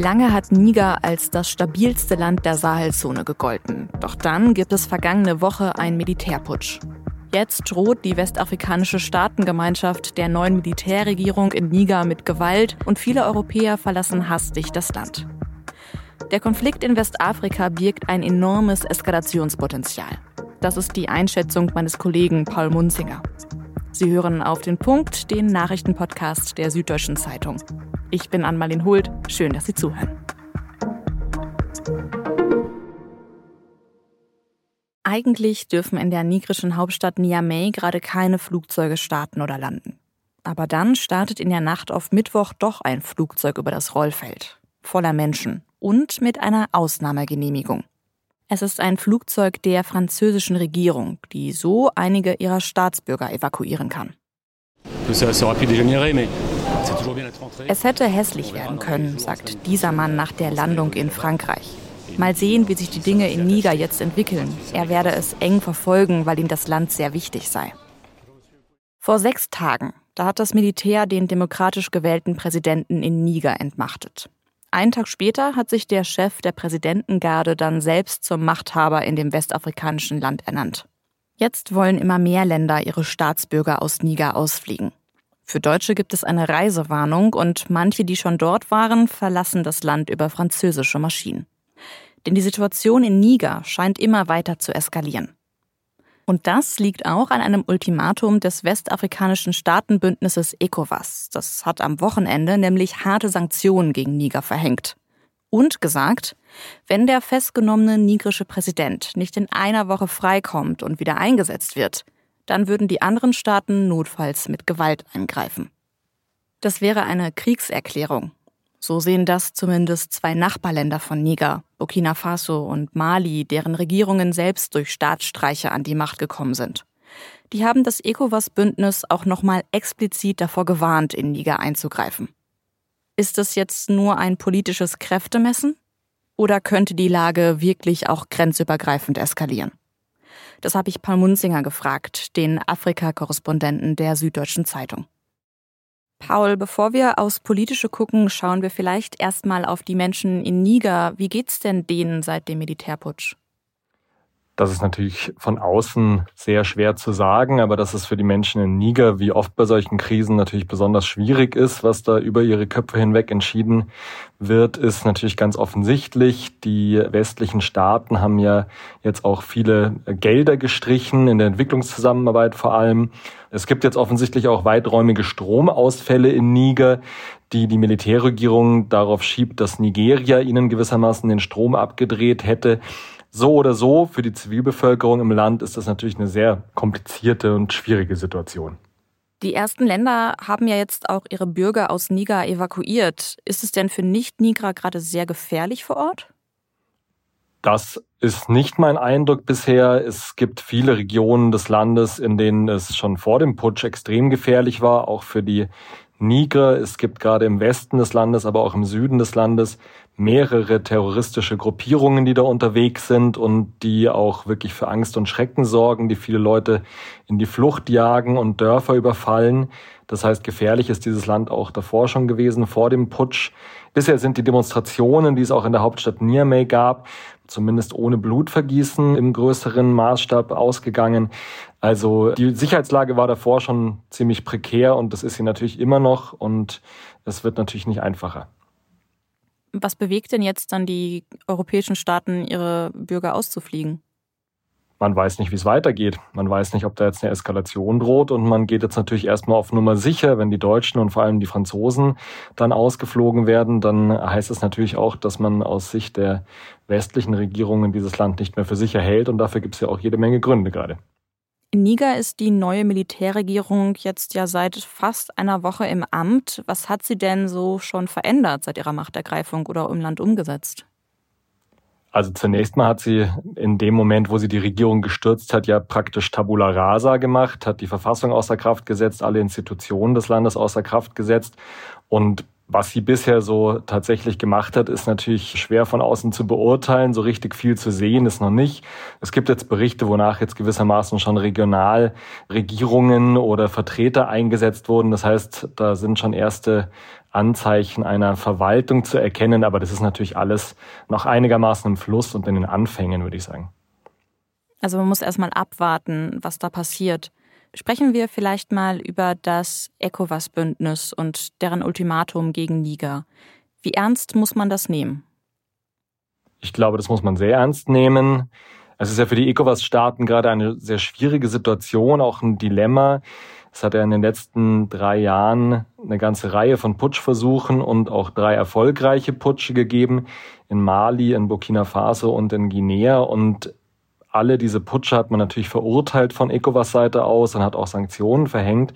Lange hat Niger als das stabilste Land der Sahelzone gegolten. Doch dann gibt es vergangene Woche einen Militärputsch. Jetzt droht die westafrikanische Staatengemeinschaft der neuen Militärregierung in Niger mit Gewalt und viele Europäer verlassen hastig das Land. Der Konflikt in Westafrika birgt ein enormes Eskalationspotenzial. Das ist die Einschätzung meines Kollegen Paul Munzinger. Sie hören auf den Punkt den Nachrichtenpodcast der Süddeutschen Zeitung. Ich bin Ann-Marlin Hult. Schön, dass Sie zuhören. Eigentlich dürfen in der nigrischen Hauptstadt Niamey gerade keine Flugzeuge starten oder landen. Aber dann startet in der Nacht auf Mittwoch doch ein Flugzeug über das Rollfeld. Voller Menschen und mit einer Ausnahmegenehmigung. Es ist ein Flugzeug der französischen Regierung, die so einige ihrer Staatsbürger evakuieren kann. Es hätte hässlich werden können, sagt dieser Mann nach der Landung in Frankreich. Mal sehen, wie sich die Dinge in Niger jetzt entwickeln. Er werde es eng verfolgen, weil ihm das Land sehr wichtig sei. Vor sechs Tagen, da hat das Militär den demokratisch gewählten Präsidenten in Niger entmachtet. Einen Tag später hat sich der Chef der Präsidentengarde dann selbst zum Machthaber in dem westafrikanischen Land ernannt. Jetzt wollen immer mehr Länder ihre Staatsbürger aus Niger ausfliegen. Für Deutsche gibt es eine Reisewarnung und manche, die schon dort waren, verlassen das Land über französische Maschinen. Denn die Situation in Niger scheint immer weiter zu eskalieren. Und das liegt auch an einem Ultimatum des westafrikanischen Staatenbündnisses ECOWAS. Das hat am Wochenende nämlich harte Sanktionen gegen Niger verhängt. Und gesagt, wenn der festgenommene nigrische Präsident nicht in einer Woche freikommt und wieder eingesetzt wird, dann würden die anderen Staaten notfalls mit Gewalt eingreifen. Das wäre eine Kriegserklärung. So sehen das zumindest zwei Nachbarländer von Niger, Burkina Faso und Mali, deren Regierungen selbst durch Staatsstreiche an die Macht gekommen sind. Die haben das ECOWAS-Bündnis auch nochmal explizit davor gewarnt, in Niger einzugreifen. Ist das jetzt nur ein politisches Kräftemessen? Oder könnte die Lage wirklich auch grenzübergreifend eskalieren? Das habe ich Paul Munzinger gefragt, den Afrika-Korrespondenten der Süddeutschen Zeitung. Paul, bevor wir aufs Politische gucken, schauen wir vielleicht erstmal auf die Menschen in Niger. Wie geht's denn denen seit dem Militärputsch? Das ist natürlich von außen sehr schwer zu sagen, aber dass es für die Menschen in Niger, wie oft bei solchen Krisen, natürlich besonders schwierig ist, was da über ihre Köpfe hinweg entschieden wird, ist natürlich ganz offensichtlich. Die westlichen Staaten haben ja jetzt auch viele Gelder gestrichen, in der Entwicklungszusammenarbeit vor allem. Es gibt jetzt offensichtlich auch weiträumige Stromausfälle in Niger, die die Militärregierung darauf schiebt, dass Nigeria ihnen gewissermaßen den Strom abgedreht hätte. So oder so, für die Zivilbevölkerung im Land ist das natürlich eine sehr komplizierte und schwierige Situation. Die ersten Länder haben ja jetzt auch ihre Bürger aus Niger evakuiert. Ist es denn für Nicht-Niger gerade sehr gefährlich vor Ort? Das ist nicht mein Eindruck bisher. Es gibt viele Regionen des Landes, in denen es schon vor dem Putsch extrem gefährlich war, auch für die Niger. Es gibt gerade im Westen des Landes, aber auch im Süden des Landes mehrere terroristische Gruppierungen, die da unterwegs sind und die auch wirklich für Angst und Schrecken sorgen, die viele Leute in die Flucht jagen und Dörfer überfallen. Das heißt, gefährlich ist dieses Land auch davor schon gewesen, vor dem Putsch. Bisher sind die Demonstrationen, die es auch in der Hauptstadt Niamey gab, zumindest ohne Blutvergießen im größeren Maßstab ausgegangen. Also die Sicherheitslage war davor schon ziemlich prekär und das ist sie natürlich immer noch und es wird natürlich nicht einfacher. Was bewegt denn jetzt dann die europäischen Staaten, ihre Bürger auszufliegen? Man weiß nicht, wie es weitergeht. Man weiß nicht, ob da jetzt eine Eskalation droht. Und man geht jetzt natürlich erstmal auf Nummer sicher. Wenn die Deutschen und vor allem die Franzosen dann ausgeflogen werden, dann heißt es natürlich auch, dass man aus Sicht der westlichen Regierungen dieses Land nicht mehr für sicher hält. Und dafür gibt es ja auch jede Menge Gründe gerade. In Niger ist die neue Militärregierung jetzt ja seit fast einer Woche im Amt. Was hat sie denn so schon verändert seit ihrer Machtergreifung oder im Land umgesetzt? Also zunächst mal hat sie in dem Moment, wo sie die Regierung gestürzt hat, ja praktisch Tabula Rasa gemacht, hat die Verfassung außer Kraft gesetzt, alle Institutionen des Landes außer Kraft gesetzt und Was sie bisher so tatsächlich gemacht hat, ist natürlich schwer von außen zu beurteilen. So richtig viel zu sehen ist noch nicht. Es gibt jetzt Berichte, wonach jetzt gewissermaßen schon Regionalregierungen oder Vertreter eingesetzt wurden. Das heißt, da sind schon erste Anzeichen einer Verwaltung zu erkennen. Aber das ist natürlich alles noch einigermaßen im Fluss und in den Anfängen, würde ich sagen. Also man muss erstmal abwarten, was da passiert. Sprechen wir vielleicht mal über das ECOWAS-Bündnis und deren Ultimatum gegen Niger. Wie ernst muss man das nehmen? Ich glaube, das muss man sehr ernst nehmen. Es ist ja für die ECOWAS-Staaten gerade eine sehr schwierige Situation, auch ein Dilemma. Es hat ja in den letzten drei Jahren eine ganze Reihe von Putschversuchen und auch drei erfolgreiche Putsche gegeben in Mali, in Burkina Faso und in Guinea. Und alle diese Putsche hat man natürlich verurteilt von ECOWAS-Seite aus und hat auch Sanktionen verhängt.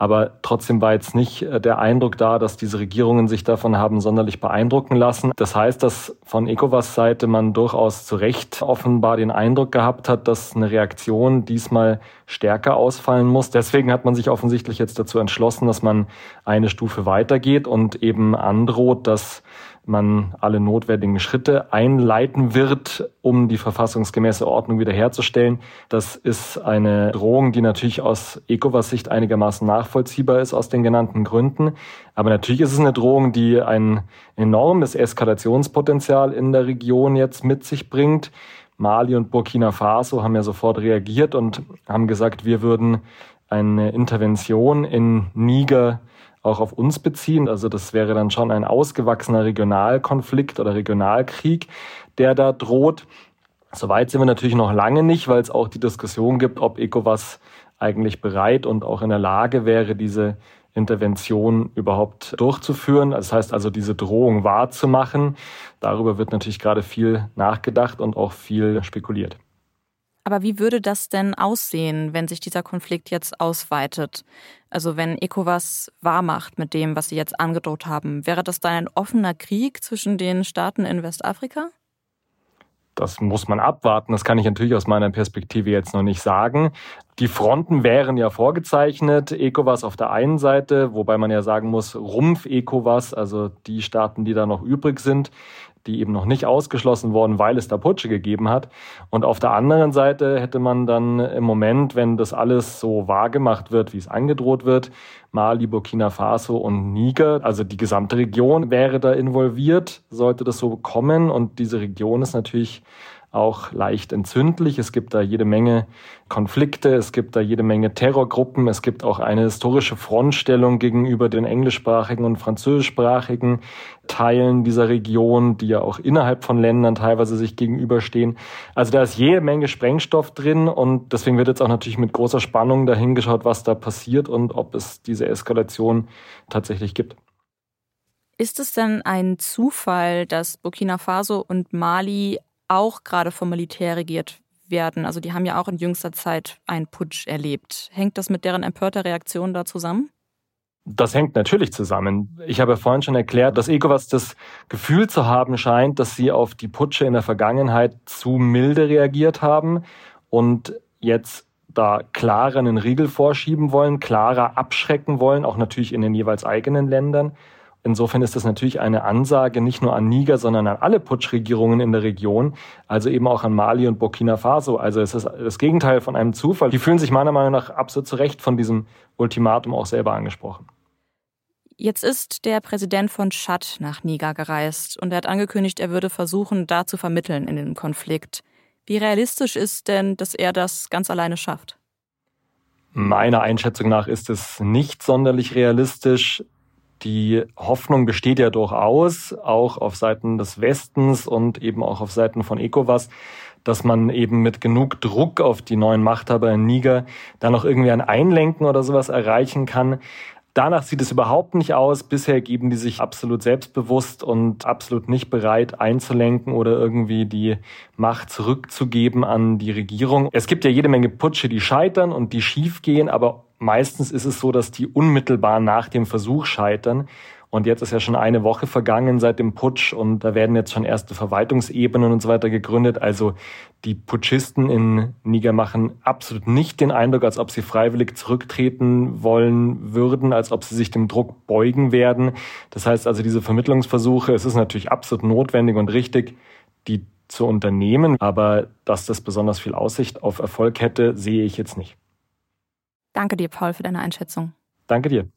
Aber trotzdem war jetzt nicht äh, der Eindruck da, dass diese Regierungen sich davon haben sonderlich beeindrucken lassen. Das heißt, dass von ECOWAS-Seite man durchaus zu Recht offenbar den Eindruck gehabt hat, dass eine Reaktion diesmal stärker ausfallen muss. Deswegen hat man sich offensichtlich jetzt dazu entschlossen, dass man eine Stufe weitergeht und eben androht, dass man alle notwendigen Schritte einleiten wird, um die verfassungsgemäße Ordnung wiederherzustellen. Das ist eine Drohung, die natürlich aus ECOWAS-Sicht einigermaßen nachvollziehbar ist aus den genannten Gründen. Aber natürlich ist es eine Drohung, die ein enormes Eskalationspotenzial in der Region jetzt mit sich bringt. Mali und Burkina Faso haben ja sofort reagiert und haben gesagt, wir würden eine Intervention in Niger auch auf uns beziehen. Also das wäre dann schon ein ausgewachsener Regionalkonflikt oder Regionalkrieg, der da droht. Soweit sind wir natürlich noch lange nicht, weil es auch die Diskussion gibt, ob ECOWAS eigentlich bereit und auch in der Lage wäre, diese Intervention überhaupt durchzuführen. Das heißt also, diese Drohung wahrzumachen. Darüber wird natürlich gerade viel nachgedacht und auch viel spekuliert. Aber wie würde das denn aussehen, wenn sich dieser Konflikt jetzt ausweitet? Also wenn ECOWAS wahrmacht mit dem, was sie jetzt angedroht haben, wäre das dann ein offener Krieg zwischen den Staaten in Westafrika? Das muss man abwarten. Das kann ich natürlich aus meiner Perspektive jetzt noch nicht sagen. Die Fronten wären ja vorgezeichnet. ECOWAS auf der einen Seite, wobei man ja sagen muss, Rumpf ECOWAS, also die Staaten, die da noch übrig sind, die eben noch nicht ausgeschlossen worden, weil es da Putsche gegeben hat. Und auf der anderen Seite hätte man dann im Moment, wenn das alles so wahrgemacht wird, wie es angedroht wird, Mali, Burkina Faso und Niger, also die gesamte Region wäre da involviert, sollte das so kommen. Und diese Region ist natürlich auch leicht entzündlich. Es gibt da jede Menge Konflikte, es gibt da jede Menge Terrorgruppen, es gibt auch eine historische Frontstellung gegenüber den englischsprachigen und französischsprachigen Teilen dieser Region, die ja auch innerhalb von Ländern teilweise sich gegenüberstehen. Also da ist jede Menge Sprengstoff drin und deswegen wird jetzt auch natürlich mit großer Spannung dahingeschaut, was da passiert und ob es diese Eskalation tatsächlich gibt. Ist es denn ein Zufall, dass Burkina Faso und Mali auch gerade vom Militär regiert werden. Also die haben ja auch in jüngster Zeit einen Putsch erlebt. Hängt das mit deren empörter Reaktion da zusammen? Das hängt natürlich zusammen. Ich habe ja vorhin schon erklärt, dass ECOWAS das Gefühl zu haben scheint, dass sie auf die Putsche in der Vergangenheit zu milde reagiert haben und jetzt da klarer einen Riegel vorschieben wollen, klarer abschrecken wollen, auch natürlich in den jeweils eigenen Ländern. Insofern ist das natürlich eine Ansage nicht nur an Niger, sondern an alle Putschregierungen in der Region, also eben auch an Mali und Burkina Faso. Also es ist das Gegenteil von einem Zufall. Die fühlen sich meiner Meinung nach absolut zu Recht von diesem Ultimatum auch selber angesprochen. Jetzt ist der Präsident von Tschad nach Niger gereist und er hat angekündigt, er würde versuchen, da zu vermitteln in den Konflikt. Wie realistisch ist denn, dass er das ganz alleine schafft? Meiner Einschätzung nach ist es nicht sonderlich realistisch. Die Hoffnung besteht ja durchaus, auch auf Seiten des Westens und eben auch auf Seiten von ECOWAS, dass man eben mit genug Druck auf die neuen Machthaber in Niger da noch irgendwie ein Einlenken oder sowas erreichen kann. Danach sieht es überhaupt nicht aus. Bisher geben die sich absolut selbstbewusst und absolut nicht bereit einzulenken oder irgendwie die Macht zurückzugeben an die Regierung. Es gibt ja jede Menge Putsche, die scheitern und die schiefgehen, aber meistens ist es so, dass die unmittelbar nach dem Versuch scheitern. Und jetzt ist ja schon eine Woche vergangen seit dem Putsch und da werden jetzt schon erste Verwaltungsebenen und so weiter gegründet. Also die Putschisten in Niger machen absolut nicht den Eindruck, als ob sie freiwillig zurücktreten wollen würden, als ob sie sich dem Druck beugen werden. Das heißt also diese Vermittlungsversuche, es ist natürlich absolut notwendig und richtig, die zu unternehmen, aber dass das besonders viel Aussicht auf Erfolg hätte, sehe ich jetzt nicht. Danke dir, Paul, für deine Einschätzung. Danke dir.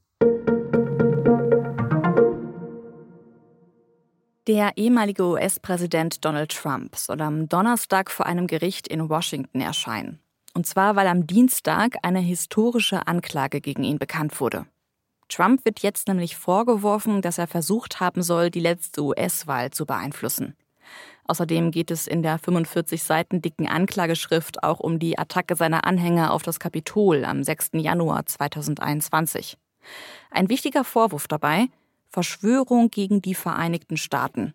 Der ehemalige US-Präsident Donald Trump soll am Donnerstag vor einem Gericht in Washington erscheinen. Und zwar, weil am Dienstag eine historische Anklage gegen ihn bekannt wurde. Trump wird jetzt nämlich vorgeworfen, dass er versucht haben soll, die letzte US-Wahl zu beeinflussen. Außerdem geht es in der 45 Seiten dicken Anklageschrift auch um die Attacke seiner Anhänger auf das Kapitol am 6. Januar 2021. Ein wichtiger Vorwurf dabei, Verschwörung gegen die Vereinigten Staaten.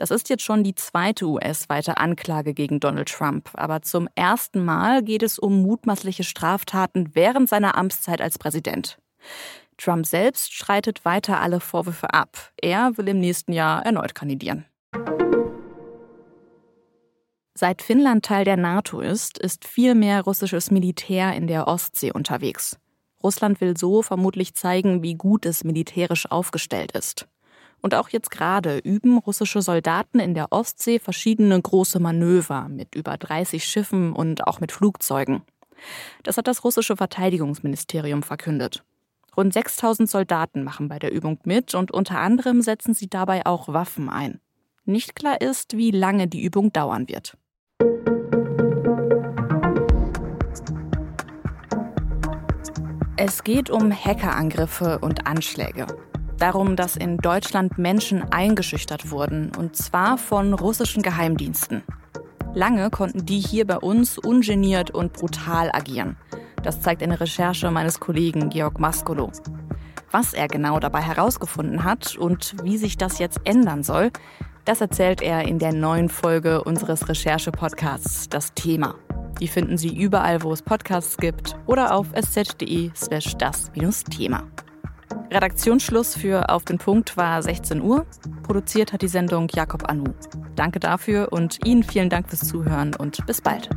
Das ist jetzt schon die zweite US-weite Anklage gegen Donald Trump, aber zum ersten Mal geht es um mutmaßliche Straftaten während seiner Amtszeit als Präsident. Trump selbst streitet weiter alle Vorwürfe ab. Er will im nächsten Jahr erneut kandidieren. Seit Finnland Teil der NATO ist, ist viel mehr russisches Militär in der Ostsee unterwegs. Russland will so vermutlich zeigen, wie gut es militärisch aufgestellt ist. Und auch jetzt gerade üben russische Soldaten in der Ostsee verschiedene große Manöver mit über 30 Schiffen und auch mit Flugzeugen. Das hat das russische Verteidigungsministerium verkündet. Rund 6000 Soldaten machen bei der Übung mit und unter anderem setzen sie dabei auch Waffen ein. Nicht klar ist, wie lange die Übung dauern wird. Es geht um Hackerangriffe und Anschläge. Darum, dass in Deutschland Menschen eingeschüchtert wurden, und zwar von russischen Geheimdiensten. Lange konnten die hier bei uns ungeniert und brutal agieren. Das zeigt eine Recherche meines Kollegen Georg Maskolo. Was er genau dabei herausgefunden hat und wie sich das jetzt ändern soll, das erzählt er in der neuen Folge unseres Recherche-Podcasts Das Thema. Die finden Sie überall, wo es Podcasts gibt oder auf sz.de slash das-thema. Redaktionsschluss für Auf den Punkt war 16 Uhr. Produziert hat die Sendung Jakob Anu. Danke dafür und Ihnen vielen Dank fürs Zuhören und bis bald.